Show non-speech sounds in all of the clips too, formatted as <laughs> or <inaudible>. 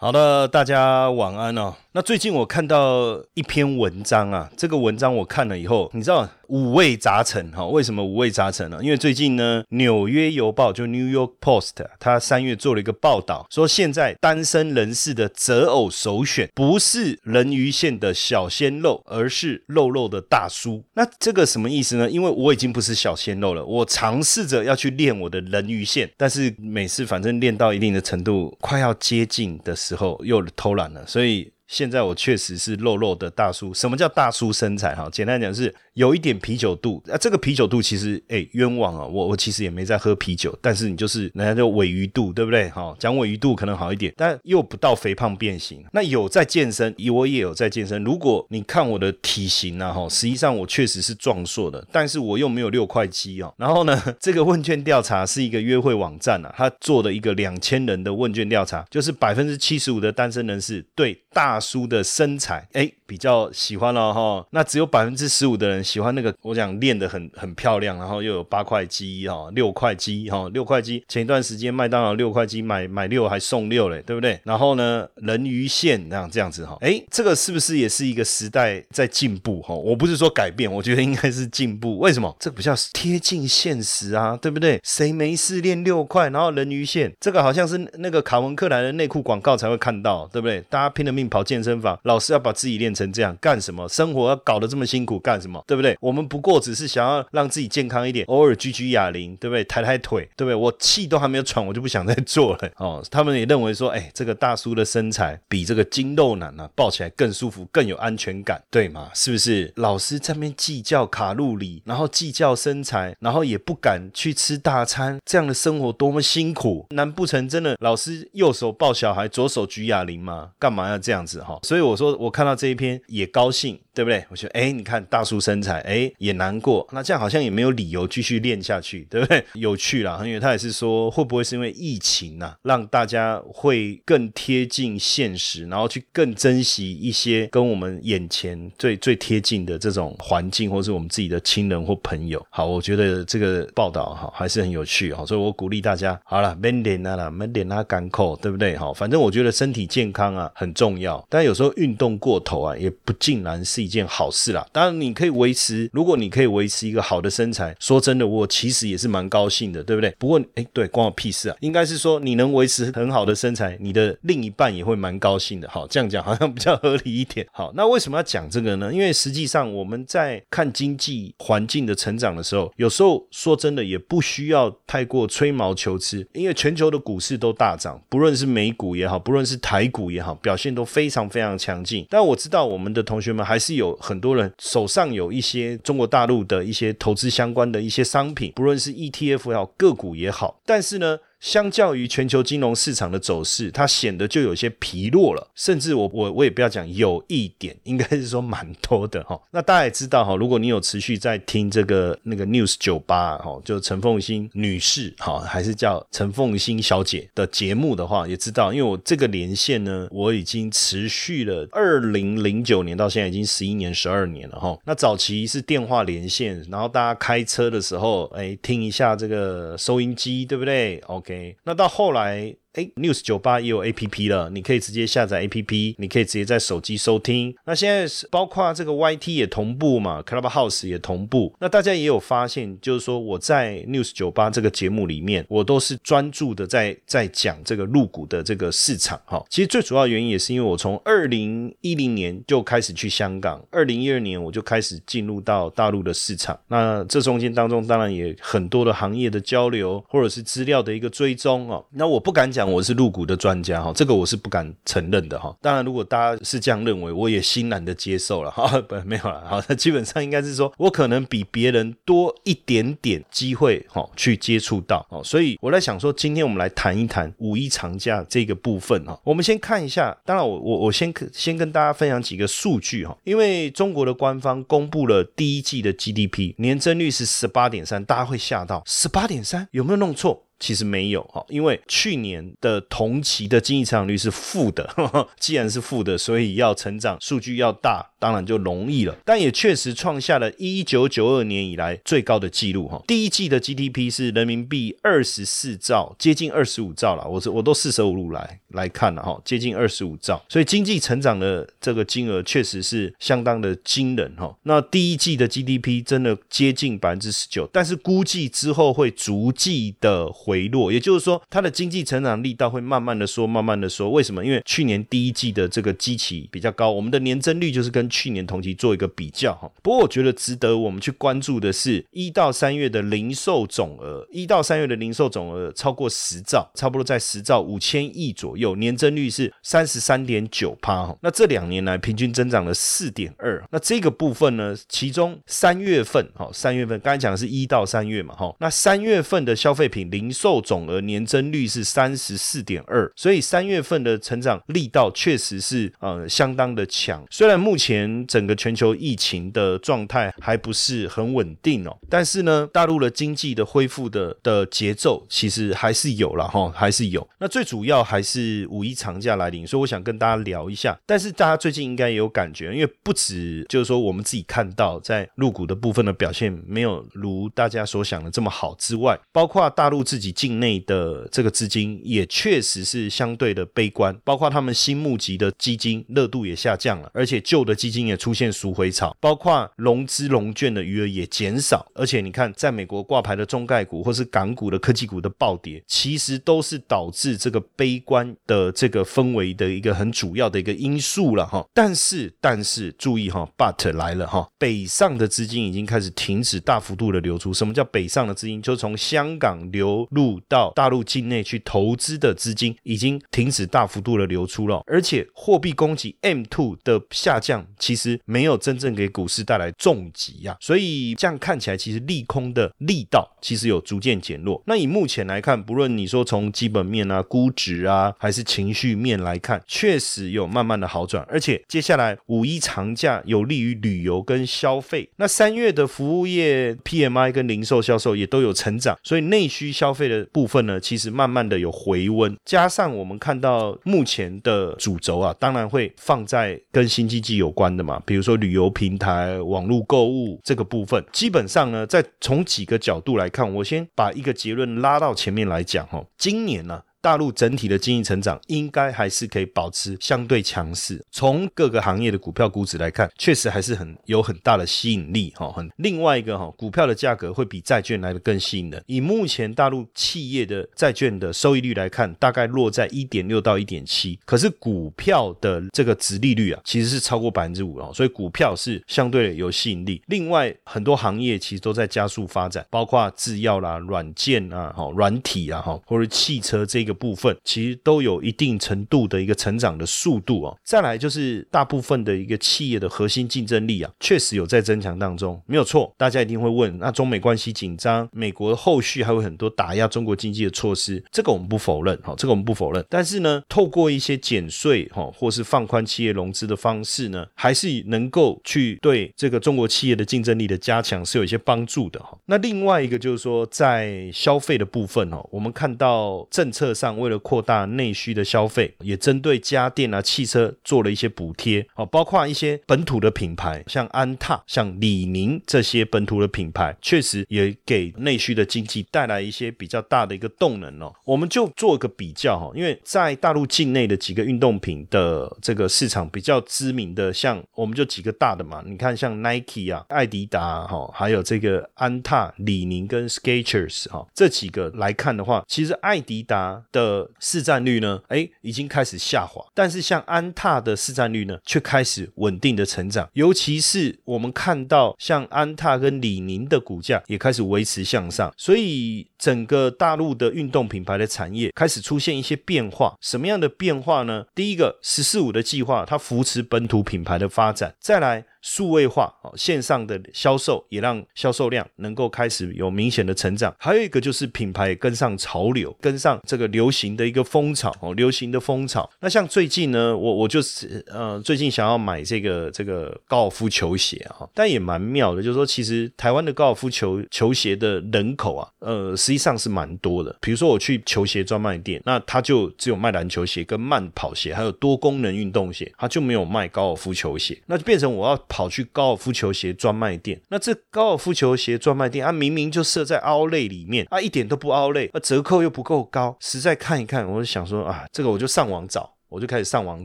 好的，大家晚安哦。那最近我看到一篇文章啊，这个文章我看了以后，你知道五味杂陈哈？为什么五味杂陈呢？因为最近呢，《纽约邮报》就 New York Post，它三月做了一个报道，说现在单身人士的择偶首选不是人鱼线的小鲜肉，而是肉肉的大叔。那这个什么意思呢？因为我已经不是小鲜肉了，我尝试着要去练我的人鱼线，但是每次反正练到一定的程度，快要接近的之后又偷懒了，所以。现在我确实是肉肉的大叔。什么叫大叔身材？哈，简单讲是有一点啤酒肚。啊，这个啤酒肚其实，哎，冤枉啊！我我其实也没在喝啤酒，但是你就是人家叫尾鱼肚，对不对？哈，讲尾鱼肚可能好一点，但又不到肥胖变形。那有在健身，我也有在健身。如果你看我的体型啊，哈，实际上我确实是壮硕的，但是我又没有六块肌哦。然后呢，<laughs> 这个问卷调查是一个约会网站啊，他做的一个两千人的问卷调查，就是百分之七十五的单身人士对大叔的身材，哎，比较喜欢了哈。那只有百分之十五的人喜欢那个，我讲练得很很漂亮，然后又有八块肌哈，六块肌哈，六块肌。前一段时间麦当劳六块肌买买六还送六嘞，对不对？然后呢，人鱼线那样这样子哈，哎，这个是不是也是一个时代在进步哈？我不是说改变，我觉得应该是进步。为什么？这比较贴近现实啊，对不对？谁没事练六块，然后人鱼线？这个好像是那个卡文克莱的内裤广告才会看到，对不对？大家拼了命跑健身房，老师要把自己练成这样干什么？生活要搞得这么辛苦干什么？对不对？我们不过只是想要让自己健康一点，偶尔举举哑铃，对不对？抬抬腿，对不对？我气都还没有喘，我就不想再做了 <laughs> 哦。他们也认为说，哎，这个大叔的身材比这个筋肉男呢抱起来更舒服，更有安全感，对吗？是不是？老师在那边计较卡路里，然后计较身材，然后也不敢去吃大餐，这样的生活多么辛苦？难不成真的老师右手抱小孩，左手举哑铃吗？干嘛要这样子所以我说，我看到这一篇也高兴。对不对？我觉得，哎，你看大叔身材，哎，也难过。那这样好像也没有理由继续练下去，对不对？有趣啦，因为他也是说，会不会是因为疫情呐，让大家会更贴近现实，然后去更珍惜一些跟我们眼前最最贴近的这种环境，或是我们自己的亲人或朋友。好，我觉得这个报道哈还是很有趣哈，所以我鼓励大家，好了，慢点啊啦，慢点啊，干口，对不对？好，反正我觉得身体健康啊很重要，但有时候运动过头啊，也不尽然是。一件好事啦，当然你可以维持，如果你可以维持一个好的身材，说真的，我其实也是蛮高兴的，对不对？不过，哎，对，关我屁事啊！应该是说你能维持很好的身材，你的另一半也会蛮高兴的。好，这样讲好像比较合理一点。<laughs> 好，那为什么要讲这个呢？因为实际上我们在看经济环境的成长的时候，有时候说真的也不需要太过吹毛求疵，因为全球的股市都大涨，不论是美股也好，不论是台股也好，表现都非常非常强劲。但我知道我们的同学们还是。有很多人手上有一些中国大陆的一些投资相关的一些商品，不论是 ETF 也好，个股也好，但是呢。相较于全球金融市场的走势，它显得就有些疲弱了，甚至我我我也不要讲有一点，应该是说蛮多的哈。<laughs> 那大家也知道哈，如果你有持续在听这个那个 News 酒吧哈，就陈凤欣女士哈，还是叫陈凤欣小姐的节目的话，也知道，因为我这个连线呢，我已经持续了二零零九年到现在已经十一年十二年了哈。那早期是电话连线，然后大家开车的时候，哎，听一下这个收音机，对不对？OK。OK，那到后来。哎，News 九八也有 A P P 了，你可以直接下载 A P P，你可以直接在手机收听。那现在是包括这个 Y T 也同步嘛，Clubhouse 也同步。那大家也有发现，就是说我在 News 九八这个节目里面，我都是专注的在在讲这个入股的这个市场哈。其实最主要原因也是因为我从二零一零年就开始去香港，二零一二年我就开始进入到大陆的市场。那这中间当中当然也很多的行业的交流，或者是资料的一个追踪哦。那我不敢讲。我是入股的专家哈，这个我是不敢承认的哈。当然，如果大家是这样认为，我也欣然的接受了哈。不，没有了，好，那基本上应该是说我可能比别人多一点点机会哈，去接触到哦。所以我在想说，今天我们来谈一谈五一长假这个部分哈。我们先看一下，当然我我我先先跟大家分享几个数据哈，因为中国的官方公布了第一季的 GDP 年增率是十八点三，大家会吓到十八点三，有没有弄错？其实没有哈，因为去年的同期的经济成长率是负的，<laughs> 既然是负的，所以要成长数据要大，当然就容易了。但也确实创下了一九九二年以来最高的纪录哈。第一季的 GDP 是人民币二十四兆，接近二十五兆了。我是我都四舍五入来来看了哈，接近二十五兆，所以经济成长的这个金额确实是相当的惊人哈。那第一季的 GDP 真的接近百分之十九，但是估计之后会逐季的。回落，也就是说，它的经济成长力道会慢慢的缩，慢慢的缩。为什么？因为去年第一季的这个基期比较高，我们的年增率就是跟去年同期做一个比较哈。不过我觉得值得我们去关注的是，一到三月的零售总额，一到三月的零售总额超过十兆，差不多在十兆五千亿左右，年增率是三十三点九趴哈。那这两年来平均增长了四点二。那这个部分呢，其中三月份哈，三月份刚才讲的是一到三月嘛哈，那三月份的消费品零售总额年增率是三十四点二，所以三月份的成长力道确实是呃相当的强。虽然目前整个全球疫情的状态还不是很稳定哦，但是呢，大陆的经济的恢复的的节奏其实还是有了哈，还是有。那最主要还是五一长假来临，所以我想跟大家聊一下。但是大家最近应该也有感觉，因为不止就是说我们自己看到在入股的部分的表现没有如大家所想的这么好之外，包括大陆自己。境内的这个资金也确实是相对的悲观，包括他们新募集的基金热度也下降了，而且旧的基金也出现赎回潮，包括融资融券的余额也减少，而且你看，在美国挂牌的中概股或是港股的科技股的暴跌，其实都是导致这个悲观的这个氛围的一个很主要的一个因素了哈。但是，但是注意哈，but 来了哈，北上的资金已经开始停止大幅度的流出。什么叫北上的资金？就从香港流入。到大陆境内去投资的资金已经停止大幅度的流出了，而且货币供给 M two 的下降其实没有真正给股市带来重击呀，所以这样看起来其实利空的力道其实有逐渐减弱。那以目前来看，不论你说从基本面啊、估值啊，还是情绪面来看，确实有慢慢的好转，而且接下来五一长假有利于旅游跟消费。那三月的服务业 PMI 跟零售销售也都有成长，所以内需消费。的部分呢，其实慢慢的有回温，加上我们看到目前的主轴啊，当然会放在跟新经济有关的嘛，比如说旅游平台、网络购物这个部分，基本上呢，在从几个角度来看，我先把一个结论拉到前面来讲哈，今年呢。大陆整体的经济成长应该还是可以保持相对强势。从各个行业的股票估值来看，确实还是很有很大的吸引力哈。很另外一个哈，股票的价格会比债券来的更吸引人。以目前大陆企业的债券的收益率来看，大概落在一点六到一点七。可是股票的这个值利率啊，其实是超过百分之五哦。所以股票是相对有吸引力。另外很多行业其实都在加速发展，包括制药啦、软件啊、哈软体啊、哈或者汽车这。个部分其实都有一定程度的一个成长的速度哦。再来就是大部分的一个企业的核心竞争力啊，确实有在增强当中，没有错。大家一定会问，那中美关系紧张，美国后续还有很多打压中国经济的措施，这个我们不否认哈，这个我们不否认。但是呢，透过一些减税哈，或是放宽企业融资的方式呢，还是能够去对这个中国企业的竞争力的加强是有一些帮助的哈。那另外一个就是说，在消费的部分哦，我们看到政策。上为了扩大内需的消费，也针对家电啊、汽车做了一些补贴哦，包括一些本土的品牌，像安踏、像李宁这些本土的品牌，确实也给内需的经济带来一些比较大的一个动能哦。我们就做个比较哈，因为在大陆境内的几个运动品的这个市场比较知名的，像我们就几个大的嘛，你看像 Nike 啊、艾迪达哈，还有这个安踏、李宁跟 Skechers 哈这几个来看的话，其实艾迪达。的市占率呢，哎，已经开始下滑，但是像安踏的市占率呢，却开始稳定的成长。尤其是我们看到像安踏跟李宁的股价也开始维持向上，所以整个大陆的运动品牌的产业开始出现一些变化。什么样的变化呢？第一个“十四五”的计划，它扶持本土品牌的发展，再来。数位化哦，线上的销售也让销售量能够开始有明显的成长。还有一个就是品牌跟上潮流，跟上这个流行的一个风潮哦，流行的风潮。那像最近呢，我我就是呃，最近想要买这个这个高尔夫球鞋啊，但也蛮妙的，就是说其实台湾的高尔夫球球鞋的人口啊，呃，实际上是蛮多的。比如说我去球鞋专卖店，那他就只有卖篮球鞋跟慢跑鞋，还有多功能运动鞋，他就没有卖高尔夫球鞋，那就变成我要。跑跑去高尔夫球鞋专卖店，那这高尔夫球鞋专卖店啊，明明就设在凹类里面啊，一点都不凹类，啊，折扣又不够高，实在看一看，我就想说啊，这个我就上网找，我就开始上网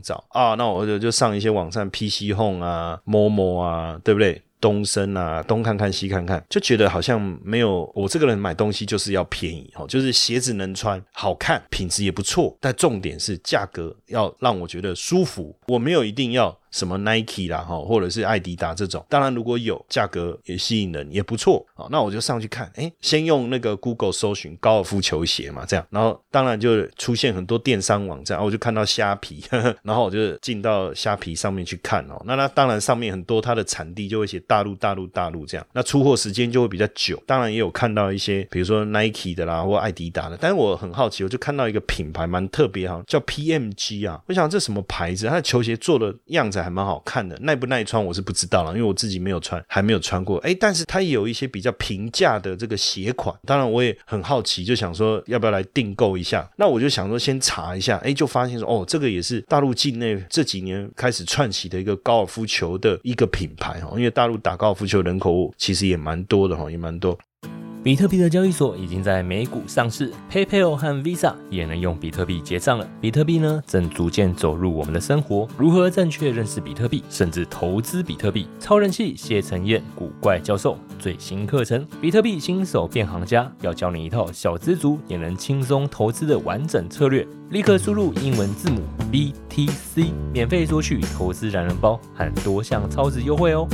找啊，那我就就上一些网站，PC Home 啊，某某啊，对不对？东升啊，东看看西看看，就觉得好像没有我这个人买东西就是要便宜哦，就是鞋子能穿、好看、品质也不错，但重点是价格要让我觉得舒服，我没有一定要。什么 Nike 啦哈，或者是艾迪达这种，当然如果有价格也吸引人，也不错啊。那我就上去看，哎，先用那个 Google 搜寻高尔夫球鞋嘛，这样，然后当然就出现很多电商网站，我就看到虾皮，<laughs> 呵呵然后我就进到虾皮上面去看哦。那它当然上面很多它的产地就会写大陆、大陆、大陆这样，那出货时间就会比较久。当然也有看到一些，比如说 Nike 的啦，或艾迪达的。但是我很好奇，我就看到一个品牌蛮特别哈，叫 PMG 啊。我想这什么牌子？它的球鞋做的样子。还蛮好看的，耐不耐穿我是不知道了，因为我自己没有穿，还没有穿过。哎，但是它有一些比较平价的这个鞋款，当然我也很好奇，就想说要不要来订购一下。那我就想说先查一下，哎，就发现说哦，这个也是大陆境内这几年开始串起的一个高尔夫球的一个品牌哈，因为大陆打高尔夫球人口其实也蛮多的哈，也蛮多。比特币的交易所已经在美股上市，PayPal 和 Visa 也能用比特币结账了。比特币呢，正逐渐走入我们的生活。如何正确认识比特币，甚至投资比特币？超人气谢承彦古怪教授最新课程《比特币新手变行家》，要教你一套小资族也能轻松投资的完整策略。立刻输入英文字母 BTC，免费索取投资懒人包和多项超值优惠哦。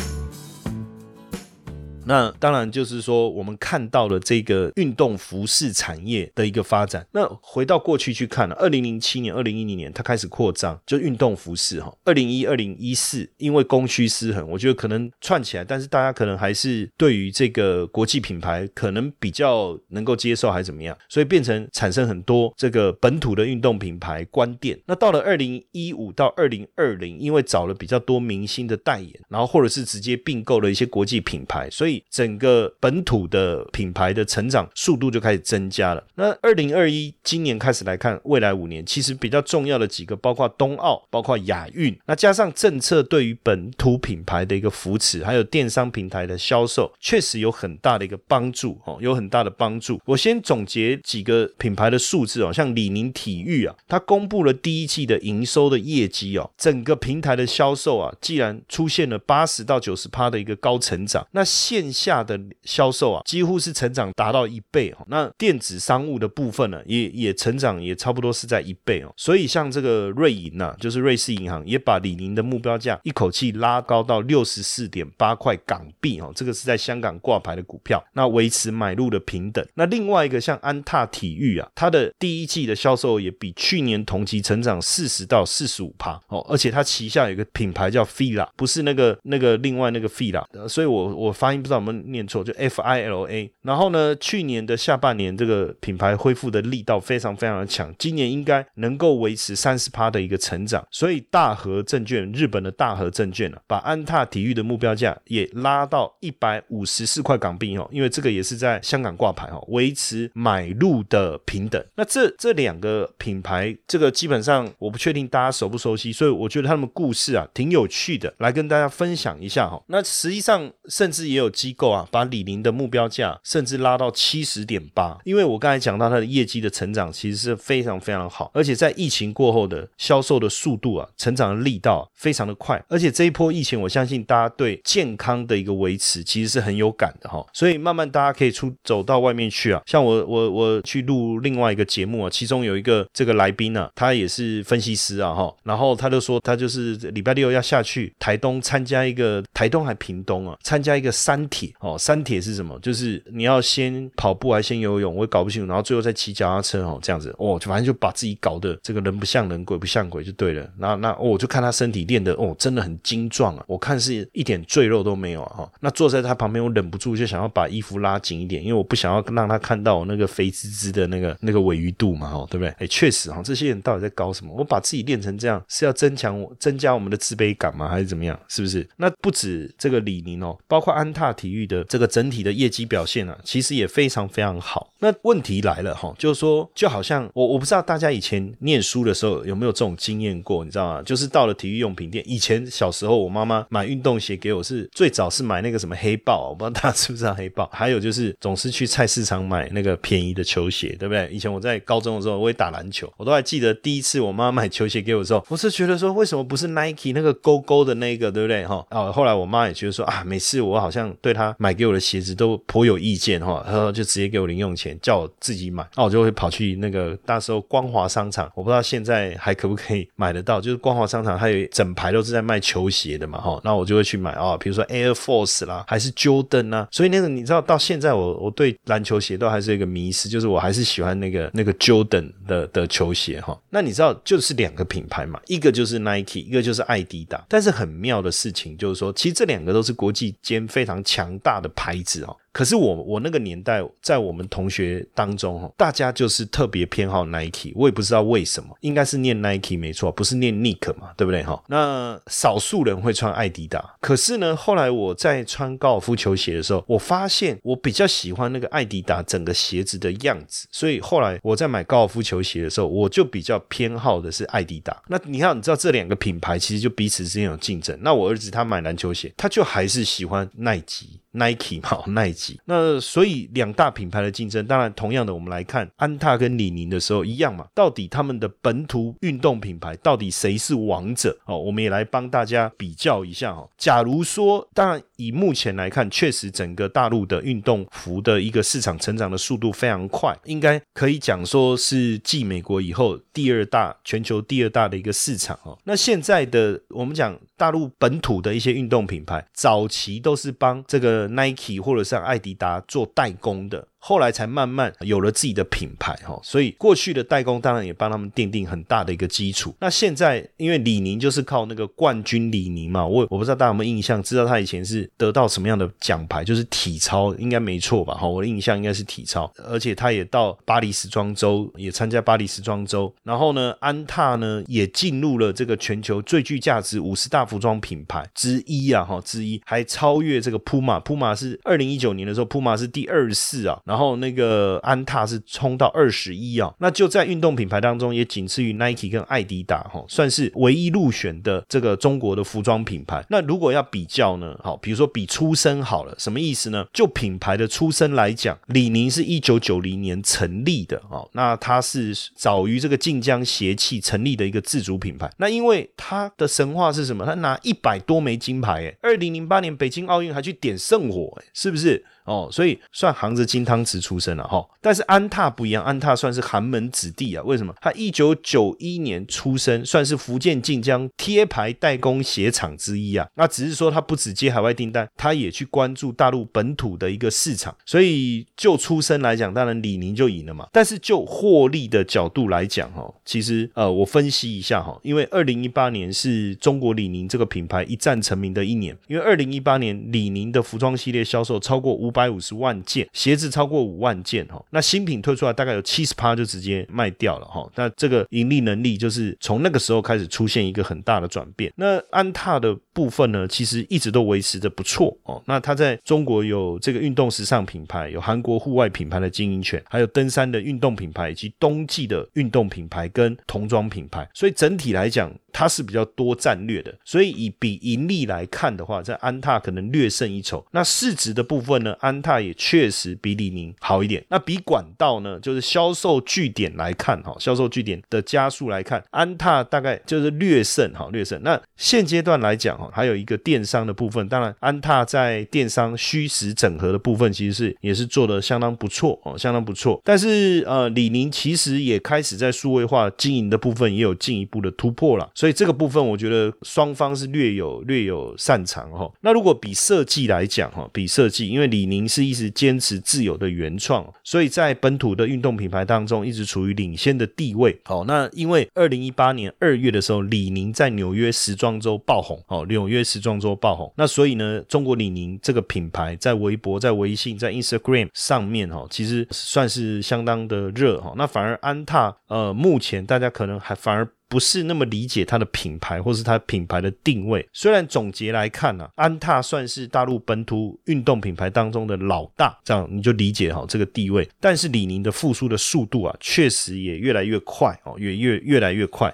那当然就是说，我们看到了这个运动服饰产业的一个发展。那回到过去去看了，二零零七年、二零一零年，它开始扩张，就运动服饰哈。二零一、二零一四，因为供需失衡，我觉得可能串起来，但是大家可能还是对于这个国际品牌可能比较能够接受，还是怎么样，所以变成产生很多这个本土的运动品牌关店。那到了二零一五到二零二零，因为找了比较多明星的代言，然后或者是直接并购了一些国际品牌，所以整个本土的品牌的成长速度就开始增加了。那二零二一今年开始来看，未来五年其实比较重要的几个，包括冬奥，包括亚运，那加上政策对于本土品牌的一个扶持，还有电商平台的销售，确实有很大的一个帮助哦，有很大的帮助。我先总结几个品牌的数字哦，像李宁体育啊，它公布了第一季的营收的业绩哦，整个平台的销售啊，既然出现了八十到九十趴的一个高成长，那下的销售啊，几乎是成长达到一倍哦。那电子商务的部分呢，也也成长也差不多是在一倍哦。所以像这个瑞银呐，就是瑞士银行，也把李宁的目标价一口气拉高到六十四点八块港币哦。这个是在香港挂牌的股票，那维持买入的平等。那另外一个像安踏体育啊，它的第一季的销售也比去年同期成长四十到四十五趴哦。而且它旗下有一个品牌叫 Fila，不是那个那个另外那个 Fila，所以我我发音知道。我们念错就 F I L A，然后呢，去年的下半年这个品牌恢复的力道非常非常的强，今年应该能够维持三十趴的一个成长。所以大和证券，日本的大和证券啊，把安踏体育的目标价也拉到一百五十四块港币哦，因为这个也是在香港挂牌哦，维持买入的平等。那这这两个品牌，这个基本上我不确定大家熟不熟悉，所以我觉得他们故事啊挺有趣的，来跟大家分享一下哈。那实际上甚至也有。机构啊，把李宁的目标价甚至拉到七十点八，因为我刚才讲到它的业绩的成长其实是非常非常好，而且在疫情过后的销售的速度啊，成长的力道非常的快，而且这一波疫情，我相信大家对健康的一个维持其实是很有感的哈，所以慢慢大家可以出走到外面去啊，像我我我去录另外一个节目啊，其中有一个这个来宾呢，他也是分析师啊哈，然后他就说他就是礼拜六要下去台东参加一个台东还屏东啊，参加一个山铁哦，三铁是什么？就是你要先跑步还先游泳，我也搞不清楚，然后最后再骑脚踏车哦，这样子哦，就反正就把自己搞得这个人不像人，鬼不像鬼就对了。那那哦，我就看他身体练的哦，真的很精壮啊，我看是一点赘肉都没有啊哈。那坐在他旁边，我忍不住就想要把衣服拉紧一点，因为我不想要让他看到我那个肥滋滋的那个那个尾鱼肚嘛哈，对不对？哎，确实哈，这些人到底在搞什么？我把自己练成这样是要增强我增加我们的自卑感吗？还是怎么样？是不是？那不止这个李宁哦，包括安踏体育的这个整体的业绩表现啊，其实也非常非常好。那问题来了哈，就是说，就好像我我不知道大家以前念书的时候有没有这种经验过，你知道吗？就是到了体育用品店，以前小时候我妈妈买运动鞋给我是最早是买那个什么黑豹，我不知道大家知不知道黑豹。还有就是总是去菜市场买那个便宜的球鞋，对不对？以前我在高中的时候我也打篮球，我都还记得第一次我妈买球鞋给我的时候，我是觉得说为什么不是 Nike 那个勾勾的那个，对不对？哈啊，后来我妈也觉得说啊，每次我好像对他买给我的鞋子都颇有意见哈，然后就直接给我零用钱，叫我自己买，那我就会跑去那个那时候光华商场，我不知道现在还可不可以买得到，就是光华商场它有整排都是在卖球鞋的嘛哈，那我就会去买啊，比如说 Air Force 啦，还是 Jordan 啊，所以那个你知道到现在我我对篮球鞋都还是一个迷失，就是我还是喜欢那个那个 Jordan 的的球鞋哈。那你知道就是两个品牌嘛，一个就是 Nike，一个就是艾迪达，但是很妙的事情就是说，其实这两个都是国际间非常强强大的牌子哦。可是我我那个年代，在我们同学当中哈，大家就是特别偏好 Nike，我也不知道为什么，应该是念 Nike 没错，不是念 Nick 嘛，对不对哈？那少数人会穿艾迪达，可是呢，后来我在穿高尔夫球鞋的时候，我发现我比较喜欢那个艾迪达整个鞋子的样子，所以后来我在买高尔夫球鞋的时候，我就比较偏好的是艾迪达。那你看，你知道这两个品牌其实就彼此之间有竞争。那我儿子他买篮球鞋，他就还是喜欢耐吉。Nike 嘛，<laughs> 耐吉，那所以两大品牌的竞争，当然同样的，我们来看安踏跟李宁的时候一样嘛，到底他们的本土运动品牌到底谁是王者？哦，我们也来帮大家比较一下哦。假如说，当然以目前来看，确实整个大陆的运动服的一个市场成长的速度非常快，应该可以讲说是继美国以后第二大全球第二大的一个市场哦。那现在的我们讲大陆本土的一些运动品牌，早期都是帮这个。Nike 或者像艾迪达做代工的。后来才慢慢有了自己的品牌哈，所以过去的代工当然也帮他们奠定很大的一个基础。那现在因为李宁就是靠那个冠军李宁嘛，我我不知道大家有没有印象，知道他以前是得到什么样的奖牌，就是体操应该没错吧？哈，我的印象应该是体操，而且他也到巴黎时装周也参加巴黎时装周。然后呢，安踏呢也进入了这个全球最具价值五十大服装品牌之一啊，哈之一，还超越这个普马，普马是二零一九年的时候，普马是第二四啊。然后那个安踏是冲到二十一啊，那就在运动品牌当中也仅次于 Nike 跟艾迪达哈，算是唯一入选的这个中国的服装品牌。那如果要比较呢，好，比如说比出身好了，什么意思呢？就品牌的出身来讲，李宁是一九九零年成立的哦，那它是早于这个晋江鞋器成立的一个自主品牌。那因为它的神话是什么？它拿一百多枚金牌，哎，二零零八年北京奥运还去点圣火，是不是？哦，所以算含着金汤匙出生了哈，但是安踏不一样，安踏算是寒门子弟啊。为什么？他一九九一年出生，算是福建晋江贴牌代工鞋厂之一啊。那只是说他不只接海外订单，他也去关注大陆本土的一个市场。所以就出身来讲，当然李宁就赢了嘛。但是就获利的角度来讲哈，其实呃，我分析一下哈，因为二零一八年是中国李宁这个品牌一战成名的一年，因为二零一八年李宁的服装系列销售超过五百。百五十万件，鞋子超过五万件哈。那新品推出来大概有七十趴就直接卖掉了哈。那这个盈利能力就是从那个时候开始出现一个很大的转变。那安踏的部分呢，其实一直都维持着不错哦。那它在中国有这个运动时尚品牌，有韩国户外品牌的经营权，还有登山的运动品牌以及冬季的运动品牌跟童装品牌，所以整体来讲。它是比较多战略的，所以以比盈利来看的话，在安踏可能略胜一筹。那市值的部分呢，安踏也确实比李宁好一点。那比管道呢，就是销售据点来看，哈，销售据点的加速来看，安踏大概就是略胜，哈，略胜。那现阶段来讲，哈，还有一个电商的部分，当然安踏在电商虚实整合的部分，其实是也是做的相当不错，哦，相当不错。但是呃，李宁其实也开始在数位化经营的部分也有进一步的突破了。所以这个部分，我觉得双方是略有略有擅长哈。那如果比设计来讲哈，比设计，因为李宁是一直坚持自有的原创，所以在本土的运动品牌当中一直处于领先的地位。好，那因为二零一八年二月的时候，李宁在纽约时装周爆红，哦，纽约时装周爆红。那所以呢，中国李宁这个品牌在微博、在微信、在 Instagram 上面哈，其实算是相当的热哈。那反而安踏，呃，目前大家可能还反而。不是那么理解它的品牌，或是它品牌的定位。虽然总结来看呢，安踏算是大陆本土运动品牌当中的老大，这样你就理解好这个地位。但是李宁的复苏的速度啊，确实也越来越快哦，也越越来越快。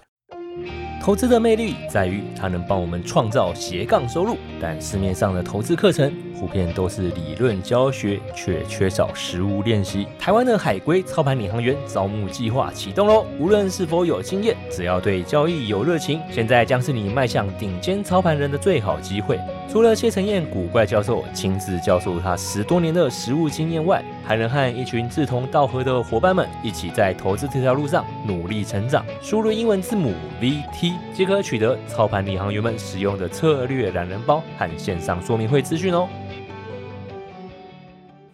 投资的魅力在于它能帮我们创造斜杠收入，但市面上的投资课程普遍都是理论教学，却缺少实物练习。台湾的海归操盘领航员招募计划启动喽！无论是否有经验，只要对交易有热情，现在将是你迈向顶尖操盘人的最好机会。除了谢承彦古怪教授亲自教授他十多年的实务经验外，还能和一群志同道合的伙伴们一起在投资这条路上努力成长。输入英文字母 VT 即可取得操盘领航员们使用的策略懒人包和线上说明会资讯哦。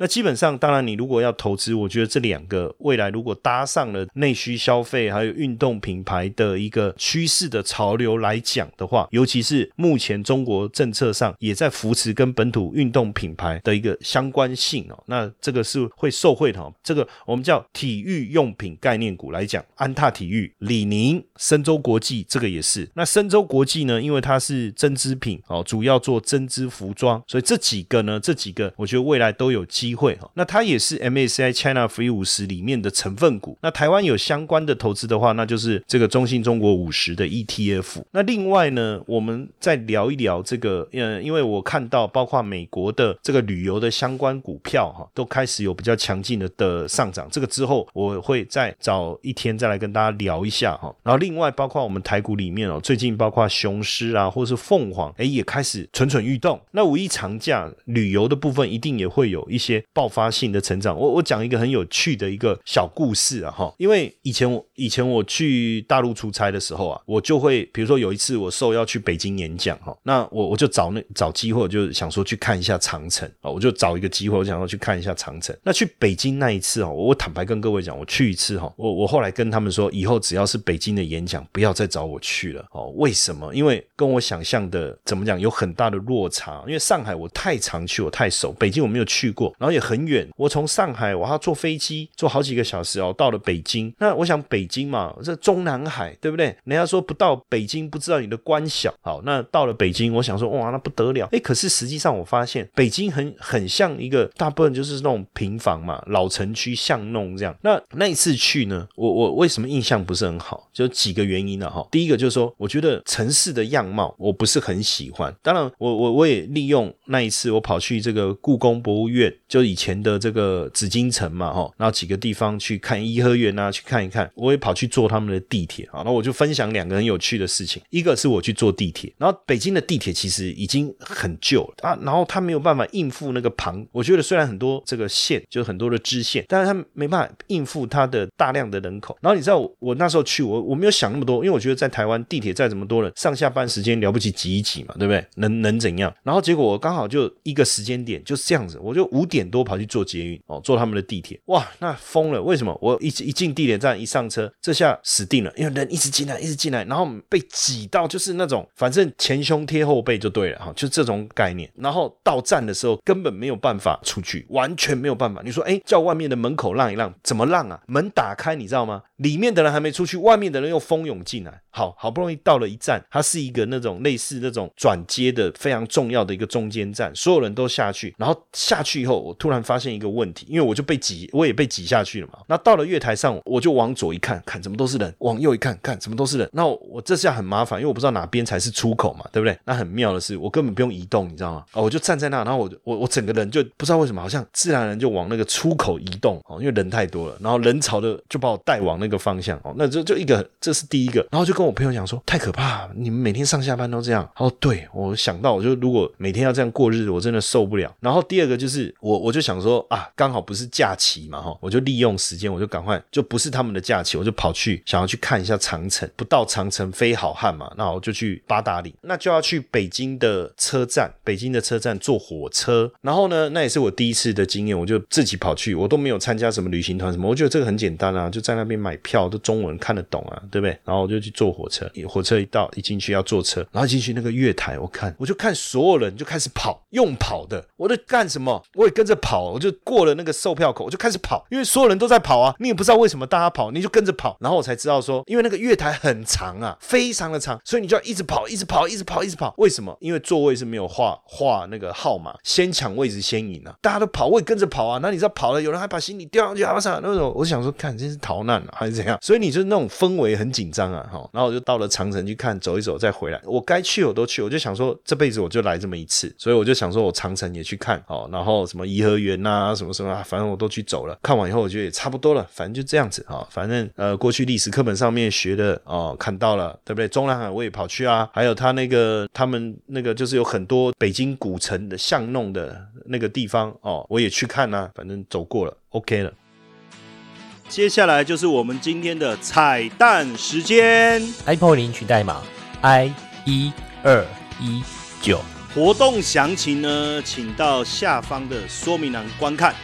那基本上，当然，你如果要投资，我觉得这两个未来如果搭上了内需消费还有运动品牌的一个趋势的潮流来讲的话，尤其是目前中国政策上也在扶持跟本土运动品牌的一个相关性哦，那这个是会受惠的。这个我们叫体育用品概念股来讲，安踏体育、李宁、深州国际这个也是。那深州国际呢，因为它是针织品哦，主要做针织服装，所以这几个呢，这几个我觉得未来都有机。机会哈，那它也是 MSCI China Free 五十里面的成分股。那台湾有相关的投资的话，那就是这个中信中国五十的 ETF。那另外呢，我们再聊一聊这个，嗯，因为我看到包括美国的这个旅游的相关股票哈，都开始有比较强劲的的上涨。这个之后我会再找一天再来跟大家聊一下哈。然后另外包括我们台股里面哦，最近包括雄狮啊，或是凤凰，哎，也开始蠢蠢欲动。那五一长假旅游的部分，一定也会有一些。爆发性的成长，我我讲一个很有趣的一个小故事啊哈，因为以前我以前我去大陆出差的时候啊，我就会比如说有一次我受邀去北京演讲哈，那我我就找那找机会，就想说去看一下长城啊，我就找一个机会，我想要去看一下长城。那去北京那一次哈，我坦白跟各位讲，我去一次哈，我我后来跟他们说，以后只要是北京的演讲，不要再找我去了哦。为什么？因为跟我想象的怎么讲有很大的落差。因为上海我太常去，我太熟，北京我没有去过，然后。也很远，我从上海我要坐飞机坐好几个小时哦，到了北京。那我想北京嘛，这中南海对不对？人家说不到北京不知道你的官小。好，那到了北京，我想说哇，那不得了。哎，可是实际上我发现北京很很像一个大部分就是那种平房嘛，老城区巷弄这样。那那一次去呢，我我为什么印象不是很好？就几个原因了哈。第一个就是说，我觉得城市的样貌我不是很喜欢。当然，我我我也利用那一次我跑去这个故宫博物院就。以前的这个紫禁城嘛，哈，然后几个地方去看颐和园啊，去看一看。我也跑去坐他们的地铁啊，那我就分享两个很有趣的事情。一个是我去坐地铁，然后北京的地铁其实已经很旧了啊，然后它没有办法应付那个庞。我觉得虽然很多这个线，就很多的支线，但是它没办法应付它的大量的人口。然后你知道我那时候去，我我没有想那么多，因为我觉得在台湾地铁再怎么多人，上下班时间了不起挤一挤嘛，对不对？能能怎样？然后结果我刚好就一个时间点就是这样子，我就五点。点多跑去坐捷运哦，坐他们的地铁，哇，那疯了！为什么？我一一进地铁站一上车，这下死定了，因为人一直进来，一直进来，然后被挤到就是那种，反正前胸贴后背就对了哈，就这种概念。然后到站的时候根本没有办法出去，完全没有办法。你说，哎，叫外面的门口让一让，怎么让啊？门打开，你知道吗？里面的人还没出去，外面的人又蜂拥进来。好好不容易到了一站，它是一个那种类似那种转接的非常重要的一个中间站，所有人都下去。然后下去以后，我突然发现一个问题，因为我就被挤，我也被挤下去了嘛。那到了月台上，我就往左一看，看怎么都是人；往右一看，看怎么都是人。那我这下很麻烦，因为我不知道哪边才是出口嘛，对不对？那很妙的是，我根本不用移动，你知道吗？哦，我就站在那，然后我我我整个人就不知道为什么，好像自然人就往那个出口移动哦，因为人太多了，然后人潮的就把我带往那个方向哦。那就就一个，这是第一个，然后就跟跟我朋友讲说太。可怕！你们每天上下班都这样。哦，对我想到，我就如果每天要这样过日子，我真的受不了。然后第二个就是我，我就想说啊，刚好不是假期嘛，哈，我就利用时间，我就赶快，就不是他们的假期，我就跑去想要去看一下长城。不到长城非好汉嘛，那我就去八达岭，那就要去北京的车站，北京的车站坐火车。然后呢，那也是我第一次的经验，我就自己跑去，我都没有参加什么旅行团什么，我觉得这个很简单啊，就在那边买票，都中文看得懂啊，对不对？然后我就去坐火车，火车。一到一进去要坐车，然后进去那个月台，我看我就看所有人就开始跑，用跑的，我在干什么？我也跟着跑，我就过了那个售票口，我就开始跑，因为所有人都在跑啊，你也不知道为什么大家跑，你就跟着跑，然后我才知道说，因为那个月台很长啊，非常的长，所以你就要一直跑，一直跑，一直跑，一直跑。为什么？因为座位是没有画画那个号码，先抢位置先赢啊，大家都跑，我也跟着跑啊。那你知道跑了，有人还把行李掉上去，啊啥那种，我想说，看这是逃难了还是怎样？所以你就是那种氛围很紧张啊，哈。然后我就到了长城去看。走一走再回来，我该去我都去，我就想说这辈子我就来这么一次，所以我就想说我长城也去看哦，然后什么颐和园呐，什么什么啊，反正我都去走了。看完以后我觉得也差不多了，反正就这样子啊，反正呃过去历史课本上面学的哦看到了，对不对？中南海我也跑去啊，还有他那个他们那个就是有很多北京古城的巷弄的那个地方哦，我也去看呐，反正走过了，OK 了。接下来就是我们今天的彩蛋时间，Apple 领取代码 I 一二一九，活动详情呢，请到下方的说明栏观看。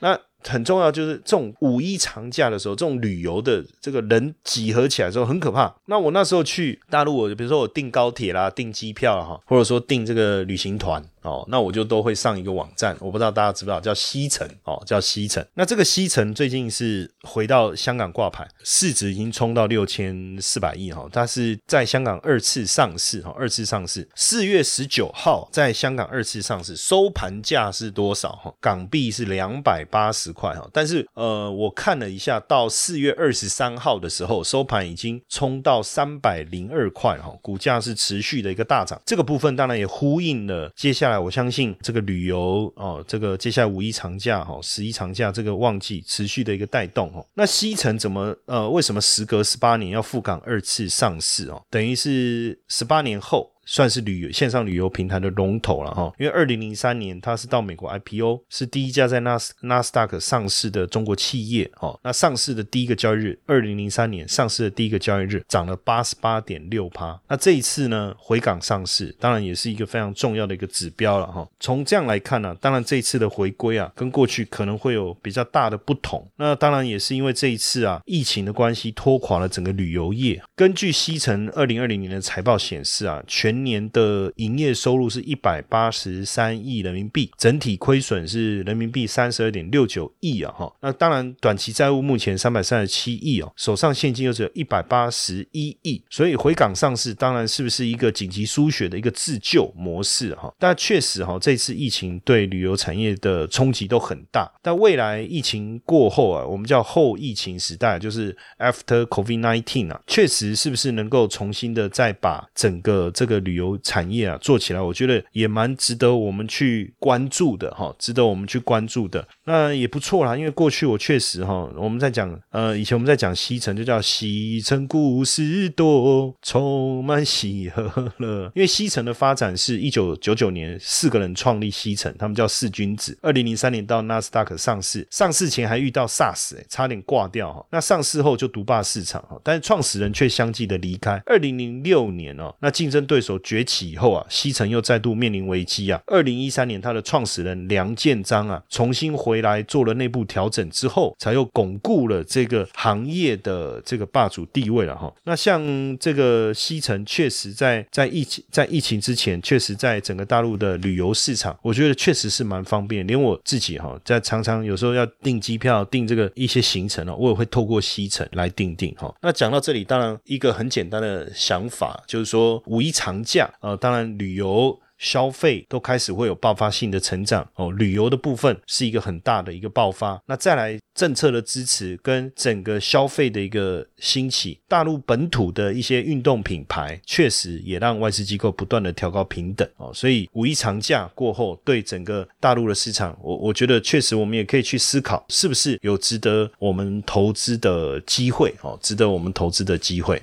那很重要，就是这种五一长假的时候，这种旅游的这个人集合起来之后很可怕。那我那时候去大陆，我比如说我订高铁啦，订机票哈，或者说订这个旅行团。哦，那我就都会上一个网站，我不知道大家知不知道，叫西城哦，叫西城。那这个西城最近是回到香港挂牌，市值已经冲到六千四百亿哈。它是在香港二次上市哈，二次上市，四月十九号在香港二次上市，收盘价是多少哈？港币是两百八十块哈。但是呃，我看了一下，到四月二十三号的时候，收盘已经冲到三百零二块哈，股价是持续的一个大涨。这个部分当然也呼应了接下来。我相信这个旅游哦，这个接下来五一长假哈，十一长假这个旺季持续的一个带动哦。那西城怎么呃，为什么时隔十八年要赴港二次上市哦？等于是十八年后。算是旅游线上旅游平台的龙头了哈，因为二零零三年它是到美国 IPO，是第一家在纳斯纳斯达克上市的中国企业哦。那上市的第一个交易日，二零零三年上市的第一个交易日涨了八十八点六趴。那这一次呢回港上市，当然也是一个非常重要的一个指标了哈。从这样来看呢，当然这一次的回归啊，跟过去可能会有比较大的不同。那当然也是因为这一次啊疫情的关系拖垮了整个旅游业。根据西城二零二零年的财报显示啊，全年的营业收入是一百八十三亿人民币，整体亏损是人民币三十二点六九亿啊哈。那当然，短期债务目前三百三十七亿哦，手上现金又只有一百八十一亿，所以回港上市，当然是不是一个紧急输血的一个自救模式哈？但确实哈，这次疫情对旅游产业的冲击都很大。但未来疫情过后啊，我们叫后疫情时代，就是 after COVID nineteen 啊，确实是不是能够重新的再把整个这个旅游产业啊，做起来，我觉得也蛮值得我们去关注的哈，值得我们去关注的，那也不错啦。因为过去我确实哈，我们在讲呃，以前我们在讲西城，就叫西城故事多，充满喜和乐。因为西城的发展是一九九九年四个人创立西城，他们叫四君子。二零零三年到纳斯达克上市，上市前还遇到 SARS，哎，差点挂掉哈。那上市后就独霸市场哈，但是创始人却相继的离开。二零零六年哦，那竞争对手。崛起以后啊，西城又再度面临危机啊。二零一三年，他的创始人梁建章啊，重新回来做了内部调整之后，才又巩固了这个行业的这个霸主地位了哈。那像这个西城，确实在在疫情在疫情之前，确实在整个大陆的旅游市场，我觉得确实是蛮方便。连我自己哈，在常常有时候要订机票、订这个一些行程哦，我也会透过西城来订订哈。那讲到这里，当然一个很简单的想法就是说，五一长假呃，当然旅游。消费都开始会有爆发性的成长哦，旅游的部分是一个很大的一个爆发。那再来政策的支持跟整个消费的一个兴起，大陆本土的一些运动品牌确实也让外资机构不断的调高平等哦。所以五一长假过后，对整个大陆的市场，我我觉得确实我们也可以去思考，是不是有值得我们投资的机会哦，值得我们投资的机会。